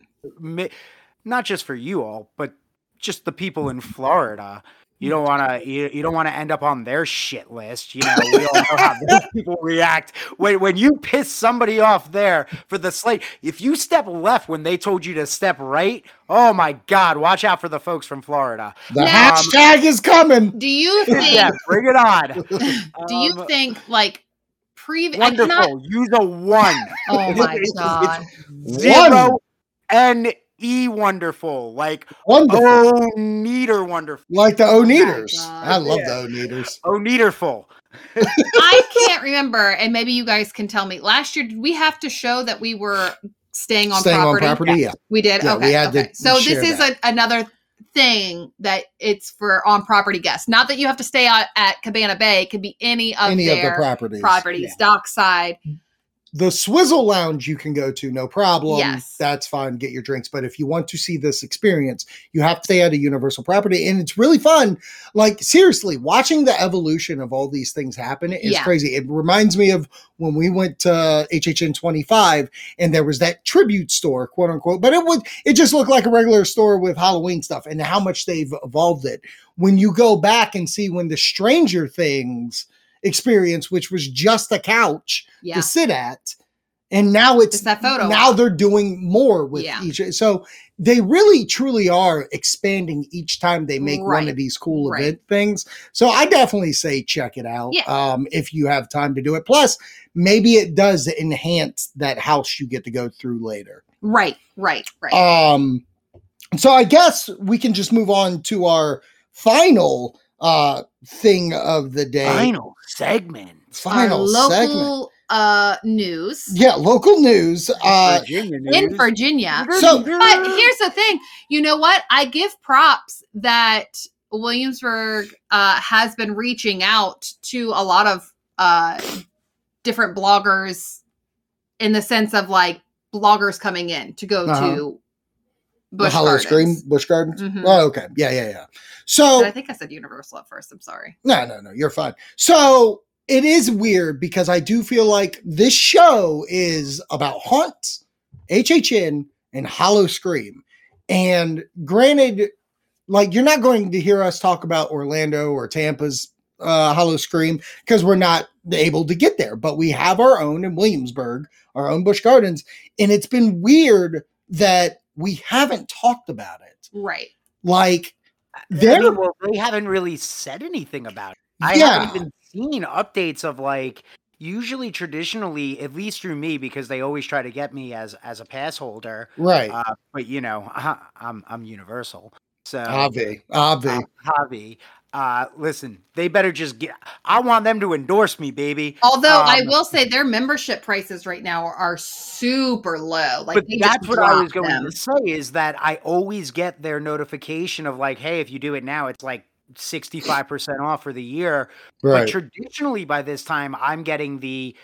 not just for you all, but just the people in Florida. You don't want to. You, you don't want to end up on their shit list. You know, we all know how those people react when when you piss somebody off there for the slate. If you step left when they told you to step right, oh my god, watch out for the folks from Florida. The Now- hashtag is coming. Do you think? yeah, bring it on. do you Um, think like previous? wonderful? Cannot, Use a one. oh my god! Zero and e wonderful like Wonderful. oh neater wonderful like the oh Oneaters. God. I love Yeah. the Oneaters. oh neaterful. I can't remember, and maybe you guys can tell me. Last year, did we have to show that we were staying on Staying property? on property, yeah. We did. Yeah, okay. we had to. So this is a, another thing that it's for on property guests. Not that you have to stay at, at Cabana Bay. It could be any of Any of the their properties. properties, dockside. The Swizzle Lounge you can go to, no problem. Yes. That's fine. Get your drinks. But if you want to see this experience, you have to stay at a Universal property. And it's really fun. Like, seriously, watching the evolution of all these things happen is Yeah. crazy. It reminds me of when we went to HHN 25 and there was that tribute store, quote unquote. But it would it just looked like a regular store with Halloween stuff and how much they've evolved it. When you go back and see when the Stranger Things experience, which was just a couch Yeah. to sit at. And now it's, It's that photo Now they're doing more with Yeah. each. So they really truly are expanding each time they make one of these cool Right. event things. So I definitely say check it out Yeah. um, if you have time to do it. Plus, maybe it does enhance that house you get to go through later. Right. Right. Right. Um, so I guess we can just move on to our final uh thing of the day. Final segment. Final Our local segment. uh news Yeah, local news. Uh, Virginia in. Virginia. So- But here's the thing. You know what? I give props that Williamsburg uh, has been reaching out to a lot of uh, different bloggers in the sense of like bloggers coming in to go Uh-huh. to the Hollow Gardens. Scream, Busch Gardens. Mhm. Oh, okay. Yeah, yeah, yeah. So But I think I said Universal at first. I'm sorry. No, no, no, you're fine. So it is weird because I do feel like this show is about haunts, HHN, and Howl-O-Scream. And granted, like you're not going to hear us talk about Orlando or Tampa's uh, Howl-O-Scream because we're not able to get there, but we have our own in Williamsburg, our own Busch Gardens, and it's been weird that we haven't talked about it. Right. Like I mean, well, they haven't really said anything about it. I yeah, haven't even seen updates of like usually traditionally, at least through me, because they always try to get me as as a pass holder. right. Uh, but you know, I'm I'm universal. So Avi. uh, Javi, uh, listen, they better just get. I want them to endorse me, baby. Although I Um, will say their membership prices right now are, are super low. Like but that's what I was going them. to say is that I always get their notification of like, hey, if you do it now, it's like 65% off for the year. Right. But traditionally, by this time, I'm getting the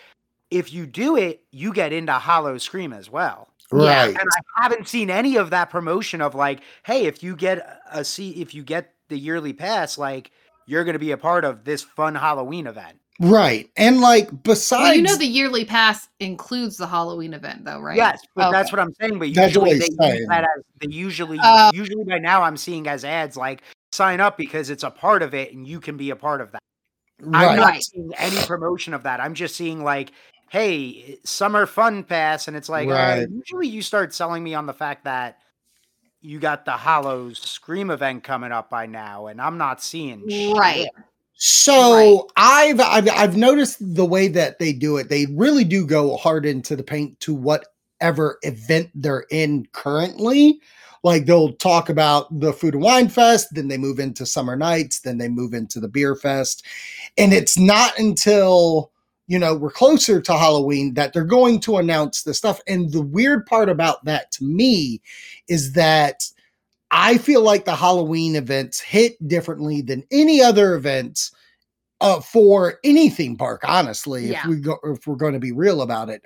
if you do it, you get into Howl-O-Scream as well. Yeah. Right. And I haven't seen any of that promotion of like, hey, if you get a seat, if you get the yearly pass, like you're going to be a part of this fun Halloween event. Right. And like besides Well, you know the yearly pass includes the Halloween event, though, right? Yes, but that's what I'm saying. But That's what usually they he's use that as they usually Oh. usually by now I'm seeing as ads like sign up because it's a part of it and you can be a part of that. I'm not Right. seeing any promotion of that. I'm just seeing like, hey, summer fun pass, and it's like, all right, Right. usually you start selling me on the fact that you got the Hollows Scream event coming up by now, and I'm not seeing shit. Right. So I've, I've I've noticed the way that they do it. They really do go hard into the paint to whatever event they're in currently. Like they'll talk about the food and wine fest, then they move into summer nights, then they move into the beer fest. And it's not until, you know, we're closer to Halloween that they're going to announce the stuff. And the weird part about that to me is that I feel like the Halloween events hit differently than any other events uh, for any theme park. Honestly, Yeah. if we go, if we're going to be real about it,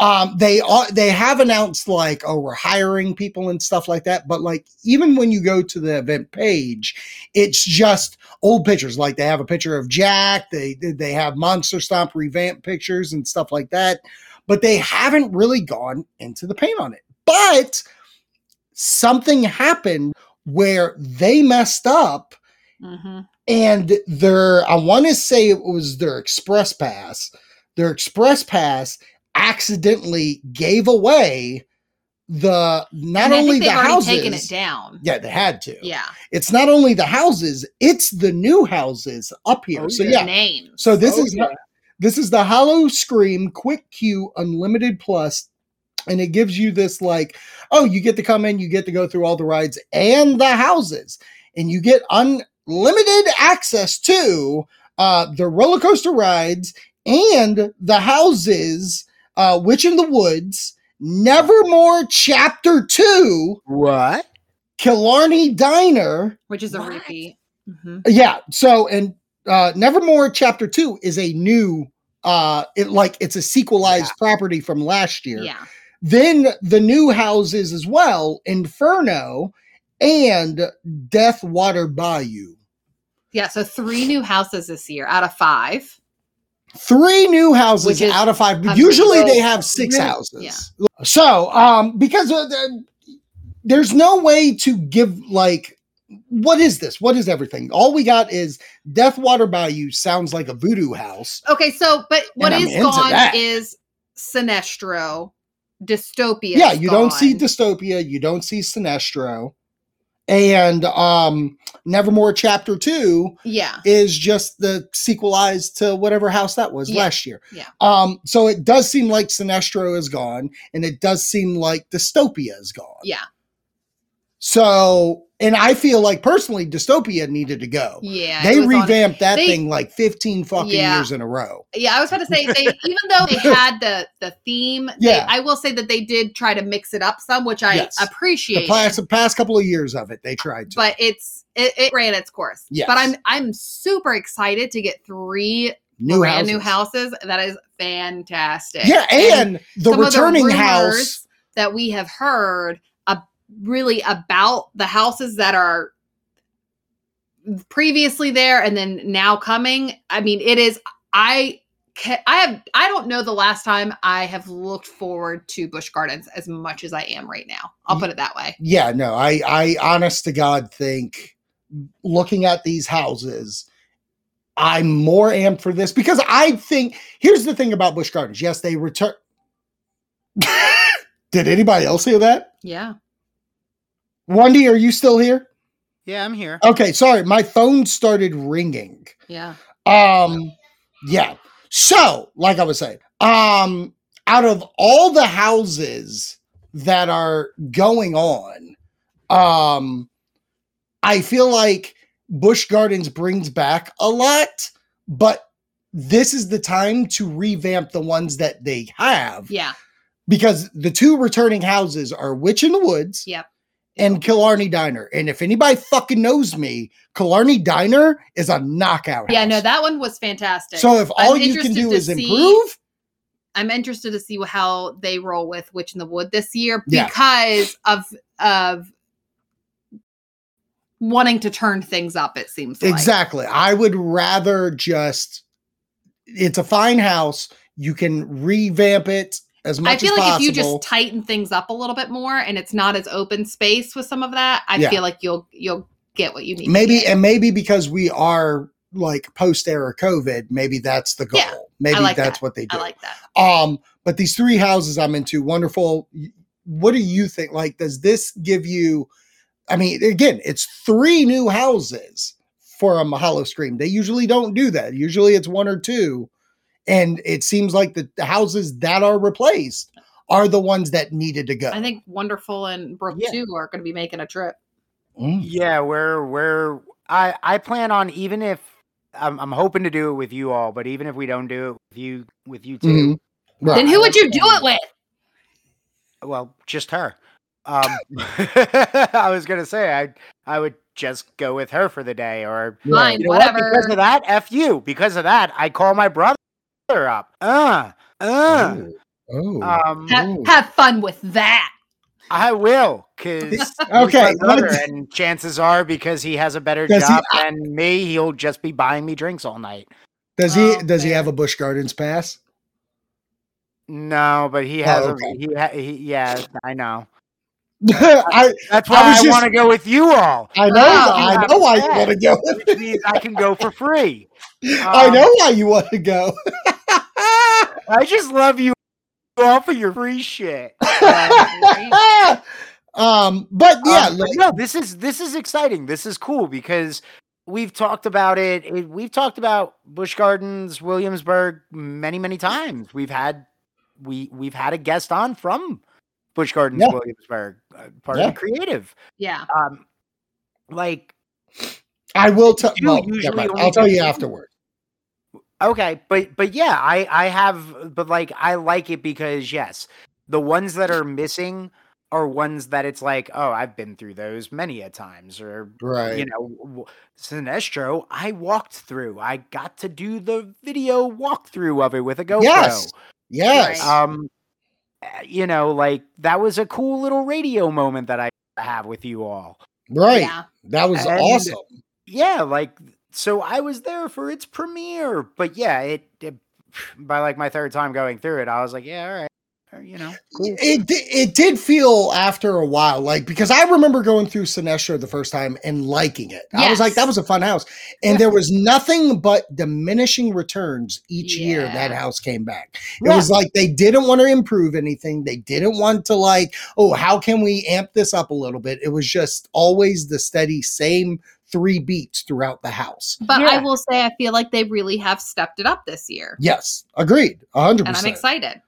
um, they are they have announced like, oh, we're hiring people and stuff like that. But like, even when you go to the event page, it's just old pictures. Like they have a picture of Jack. They they have Monster Stomp revamped pictures and stuff like that. But they haven't really gone into the paint on it. But something happened where they messed up hmm and their I want to say it was their express pass. Their express pass accidentally gave away the not And only the they've already houses. taken it down. Yeah, they had to. Yeah. It's not only the houses, it's the new houses up here. Oh, so yeah. yeah. Names. So this Oh, is yeah. this is the Howl-O-Scream Quick Queue Unlimited Plus, and it gives you this like, oh, you get to come in, you get to go through all the rides and the houses, and you get unlimited access to uh, the roller coaster rides and the houses, uh, Witch in the Woods, Nevermore Chapter Two, What? Killarney Diner. which is a What? repeat. hmm Yeah. So and uh Nevermore Chapter Two is a new uh it like it's a sequelized Yeah. property from last year. Yeah. Then the new houses as well, Inferno and Death Water Bayou. Yeah. So three new houses this year out of five. Three new houses out of five. Usually they have six Really? houses. So, um, because uh, the- there's no way to give like, what is this? What is everything? All we got is Death Water Bayou sounds like a voodoo house. Okay. So, but what is gone that. is Sinestro, Dystopia. yeah, you don't see. Dystopia, you don't see Sinestro, and um, Nevermore Chapter Two yeah. is just the sequelized to whatever house that was Yeah, last year. yeah. Um, so it does seem like Sinestro is gone, and it does seem like Dystopia is gone. Yeah. So, and I feel like personally, Dystopia needed to go. Yeah. They was on- revamped that they- thing like 15 fucking Yeah. years in a row. Yeah, I was about to say they even though they had the the theme, they- Yeah. I will say that they did try to mix it up some, which I Yes. appreciate. The past, past couple of years of it, they tried to. but it's it, it ran its course. Yeah, But I'm I'm super excited to get three new brand houses. new houses. That is fantastic. Yeah, and, the some of returning rumors house. that we have heard really about the houses that are previously there and then now coming. I mean, it is I I have I don't know the last time I have looked forward to Busch Gardens as much as I am right now. I'll put it that way. Yeah, no, I, I honest to God think looking at these houses, I'm more amped for this because I think here's the thing about Busch Gardens. Yes, they return. Did anybody else hear that? Yeah. Wendy, are you still here? Yeah, I'm here. Okay, sorry, my phone started ringing. Yeah. Um, yeah. So, like I was saying, um, out of all the houses that are going on, um, I feel like Busch Gardens brings back a lot, but this is the time to revamp the ones that they have Yeah. because the two returning houses are Witch in the Woods Yep. And Killarney Diner. And if anybody fucking knows me, Killarney Diner is a knockout. Yeah, no, that one was fantastic. So if all I'm you can do is see- improve, I'm interested to see how they roll with Witch in the Wood this year Yeah. because of of wanting to turn things up. It seems like. exactly. I would rather just. It's a fine house. You can revamp it as much I feel like possible. if you just tighten things up a little bit more and it's not as open space with some of that, I Yeah. feel like you'll you'll get what you need. maybe and maybe because we are like post era COVID, maybe that's the goal. Yeah, maybe like that's that. what they do. I like that. Um, but these three houses I'm into, wonderful. What do you think? Like, does this give you? I mean, again, it's three new houses for a Mahalo Scream. They usually don't do that. Usually it's one or two. And it seems like the, the houses that are replaced are the ones that needed to go. I think Wonderful and Brooke Yeah. too are going to be making a trip. Mm. Yeah, we're we're I I plan on even if I'm I'm hoping to do it with you all, but even if we don't do it with you with you 2 Mhm. Right. Then who would you do it with? well, just her. Um, I was gonna say I I would just go with her for the day, or Fine, you know what? Because of that, f you. Because of that, I call my brother up. Uh, uh. Oh. Um, Have, have fun with that. I will, because Okay, brother, and chances are because he has a better Does he- job than me, he'll just be buying me drinks all night. Does he Oh, does he have a Busch Gardens pass? No, but he has Oh, a okay. he, ha, he yeah, I know. I, That's I why I, was just- want to go with you all. I know, Oh, I know why you want to go. Which I can go for free. I Um, know why you want to go. I just love you all for your free shit. um, but yeah, Um, like- no, this is this is exciting. This is cool because we've talked about it. it- We've talked about Busch Gardens, Williamsburg many, many times. We've had we we've had a guest on from Busch Gardens, Yeah. Williamsburg, uh, part Yeah. of the creative. Yeah. Um, like I will tell. You Well, usually never mind. I'll tell you afterward. Okay, but but yeah, I I have but like I like it because yes, the ones that are missing are ones that it's like, oh, I've been through those many a times or Right. you know, Sinestro, I walked through. I got to do the video walkthrough of it with a GoPro. Yes. Yes. Um uh, you know, like that was a cool little radio moment that I have with you all. right. Yeah. That was And- awesome. yeah like so i was there for its premiere but yeah it, it by like my third time going through it i was like yeah all right uh, you know cool. It it did feel after a while like because I remember going through Sinestro the first time and liking it. I was like, that was a fun house, and there was nothing but diminishing returns each year that house came back. It Yeah. was like they didn't want to improve anything. They didn't want to like, oh, how can we amp this up a little bit? It was just always the steady same three beats throughout the house. But Yeah. I will say, I feel like they really have stepped it up this year. Yes, agreed, a hundred And I'm excited.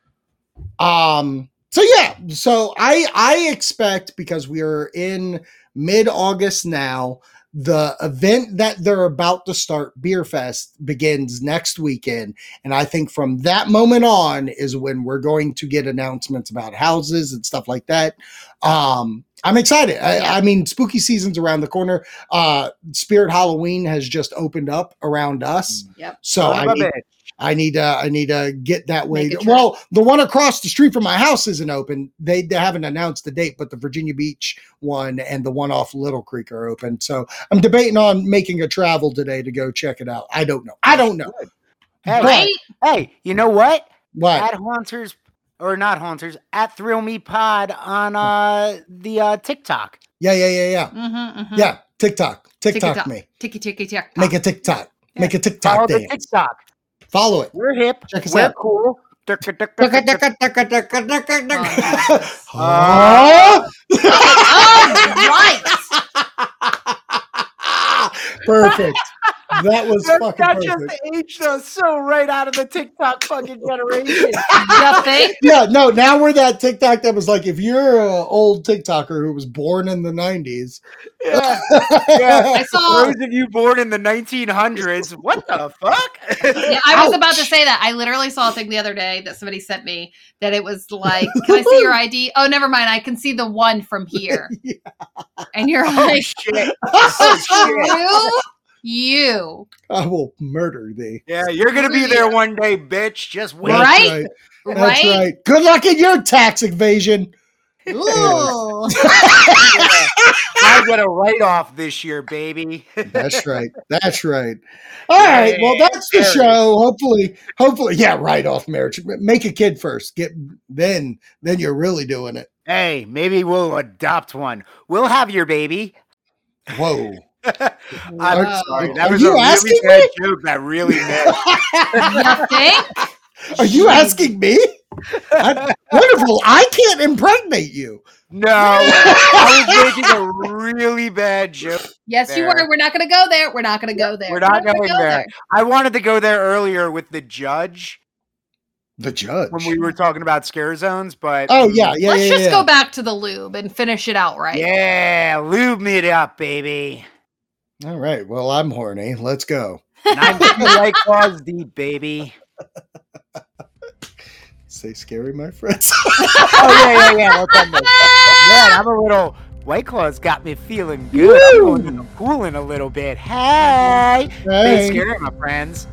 Um. So yeah. So I I expect because we are in mid August now. The event that they're about to start, Beer Fest, begins next weekend. And I think from that moment on is when we're going to get announcements about houses and stuff like that. Um, I'm excited. I, I mean, spooky season's around the corner. Uh, Spirit Halloween has just opened up around us. Yep. So Son I need, bitch. I need to I need to get that way. Make a trip. Well, the one across the street from my house isn't open. They, they haven't announced the date, but the Virginia Beach one and the one off Little Creek are open. So I'm debating on making a travel today to go check it out. I don't know. I don't know. Hey, But- hey you know what What? at haunters or not haunters at thrill me pod on uh the uh tiktok Yeah, yeah, yeah, yeah. Mm-hmm, mm-hmm. Yeah. TikTok. TikTok TikTok. me. Ticky ticky tick. Make a TikTok. Make a follow TikTok the tiktok Follow it. we're hip Check us we're out. cool Huh? Perfect. That was that, fucking that perfect. just aged us so right out of the tiktok fucking generation You think? yeah, no, now we're that TikTok that was like, if you're an old TikToker who was born in the 90s, yeah yeah I saw. those of you born in the 1900s what the fuck Yeah, I was about to say that. I literally saw a thing the other day that somebody sent me that it was like, "Can I see your ID?" Oh, never mind. I can see the one from here. And you're oh like, shit oh shit "You, you, I will murder thee. Yeah, you're gonna be there one day, bitch. Just wait. That's Right? That's right?" right. Good luck in your tax evasion. Ooh. I get a write off this year, baby. That's right. That's right. All right. Well, that's the show. Hopefully, hopefully, yeah, write off marriage. Make a kid first. Get then, then you're really doing it. hey, maybe we'll adopt one. We'll have your baby. Whoa. I'm Are- sorry. are That was you a really asking bad me? joke that really missed. you think? Are you asking me? I, wonderful. I can't impregnate you. No, I was making a really bad joke. Yes, you were. We're not going to go there. We're not going to go there. We're not gonna going go there. I wanted to go there earlier with the judge The judge. when we were talking about scare zones, but oh yeah, yeah, Let's yeah. just yeah. go back to the lube and finish it out right. yeah, lube me it up, baby. All right. Well, I'm horny. Let's go. And I'm white claws deep, baby. Say scary, my friends. Oh yeah, yeah, yeah. That's. Man, I'm a little. White Claws got me feeling good. I'm going to the pool in a little bit. Hey, Hey. scary, my friends.